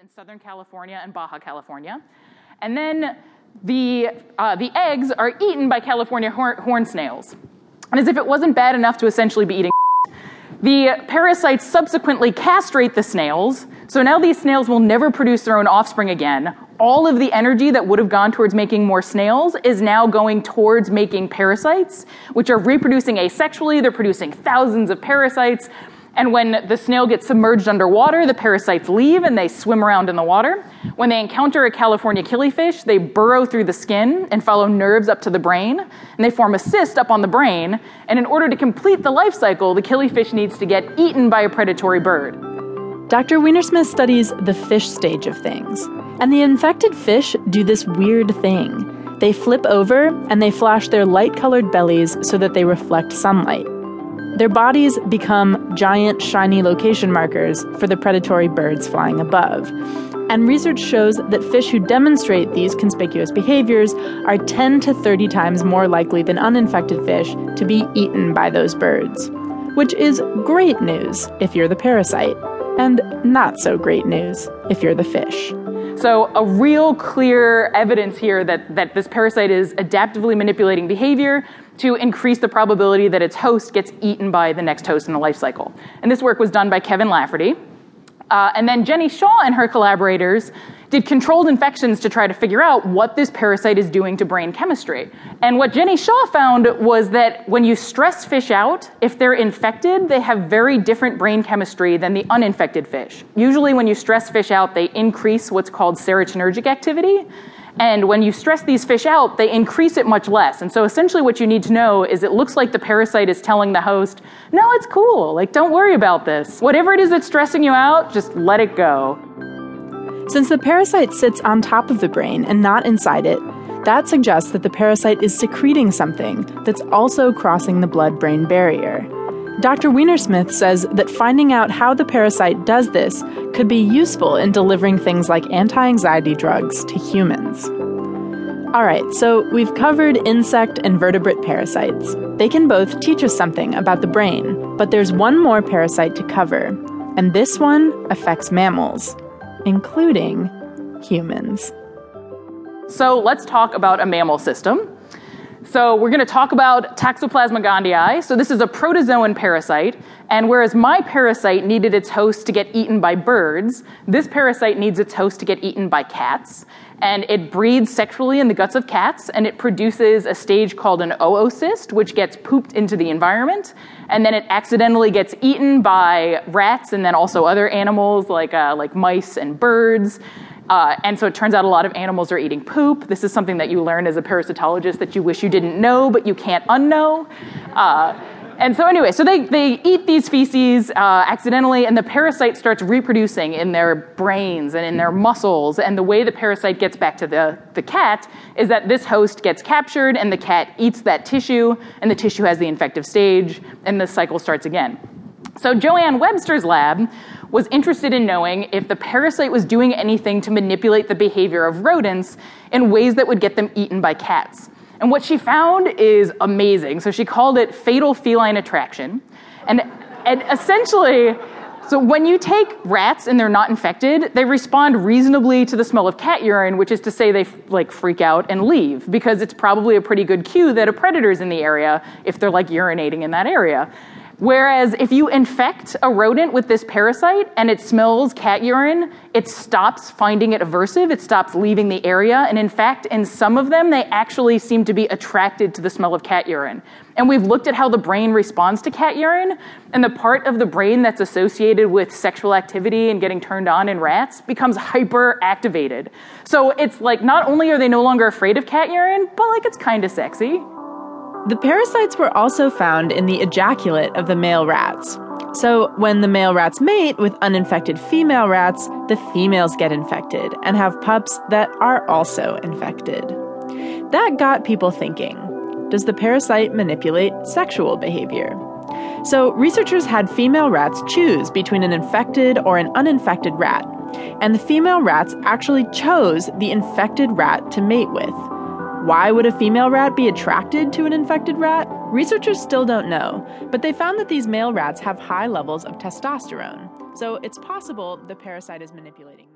in Southern California and Baja California. And then the, uh, the eggs are eaten by California horn, horn snails. And as if it wasn't bad enough to essentially be eating the parasites subsequently castrate the snails, so now these snails will never produce their own offspring again. All of the energy that would have gone towards making more snails is now going towards making parasites, which are reproducing asexually. They're producing thousands of parasites. And when the snail gets submerged underwater, the parasites leave and they swim around in the water. When they encounter a California killifish, they burrow through the skin and follow nerves up to the brain, and they form a cyst up on the brain. And in order to complete the life cycle, the killifish needs to get eaten by a predatory bird. Dr. Weinersmith studies the fish stage of things. And the infected fish do this weird thing. They flip over and they flash their light colored bellies so that they reflect sunlight. Their bodies become giant, shiny location markers for the predatory birds flying above. And research shows that fish who demonstrate these conspicuous behaviors are 10 to 30 times more likely than uninfected fish to be eaten by those birds. Which is great news if you're the parasite, and not so great news if you're the fish. So, a real clear evidence here that, that this parasite is adaptively manipulating behavior to increase the probability that its host gets eaten by the next host in the life cycle. And this work was done by Kevin Lafferty. Uh, and then Jenny Shaw and her collaborators did controlled infections to try to figure out what this parasite is doing to brain chemistry. And what Jenny Shaw found was that when you stress fish out, if they're infected, they have very different brain chemistry than the uninfected fish. Usually, when you stress fish out, they increase what's called serotonergic activity. And when you stress these fish out, they increase it much less. And so essentially what you need to know is it looks like the parasite is telling the host, no, it's cool. Like, don't worry about this. Whatever it is that's stressing you out, just let it go. Since the parasite sits on top of the brain and not inside it, that suggests that the parasite is secreting something that's also crossing the blood brain barrier. Dr. Weinersmith says that finding out how the parasite does this could be useful in delivering things like anti anxiety drugs to humans. All right, so we've covered insect and vertebrate parasites. They can both teach us something about the brain, but there's one more parasite to cover, and this one affects mammals including humans. So let's talk about a mammal system. So we're going to talk about Toxoplasma gondii. So this is a protozoan parasite, and whereas my parasite needed its host to get eaten by birds, this parasite needs its host to get eaten by cats. And it breeds sexually in the guts of cats, and it produces a stage called an oocyst, which gets pooped into the environment, and then it accidentally gets eaten by rats and then also other animals like uh, like mice and birds. Uh, and so it turns out a lot of animals are eating poop. This is something that you learn as a parasitologist that you wish you didn't know, but you can't unknow. Uh, and so anyway, so they, they eat these feces uh, accidentally, and the parasite starts reproducing in their brains and in their muscles. And the way the parasite gets back to the, the cat is that this host gets captured, and the cat eats that tissue, and the tissue has the infective stage, and the cycle starts again. So Joanne Webster's lab was interested in knowing if the parasite was doing anything to manipulate the behavior of rodents in ways that would get them eaten by cats. And what she found is amazing. So she called it fatal feline attraction. And, and essentially, so when you take rats and they're not infected, they respond reasonably to the smell of cat urine, which is to say they like freak out and leave because it's probably a pretty good cue that a predator's in the area if they're like urinating in that area. Whereas if you infect a rodent with this parasite and it smells cat urine, it stops finding it aversive, it stops leaving the area, and in fact, in some of them, they actually seem to be attracted to the smell of cat urine. And we've looked at how the brain responds to cat urine, and the part of the brain that's associated with sexual activity and getting turned on in rats becomes hyper activated. So it's like not only are they no longer afraid of cat urine, but like it's kind of sexy. The parasites were also found in the ejaculate of the male rats. So, when the male rats mate with uninfected female rats, the females get infected and have pups that are also infected. That got people thinking does the parasite manipulate sexual behavior? So, researchers had female rats choose between an infected or an uninfected rat, and the female rats actually chose the infected rat to mate with. Why would a female rat be attracted to an infected rat? Researchers still don't know, but they found that these male rats have high levels of testosterone, so it's possible the parasite is manipulating that.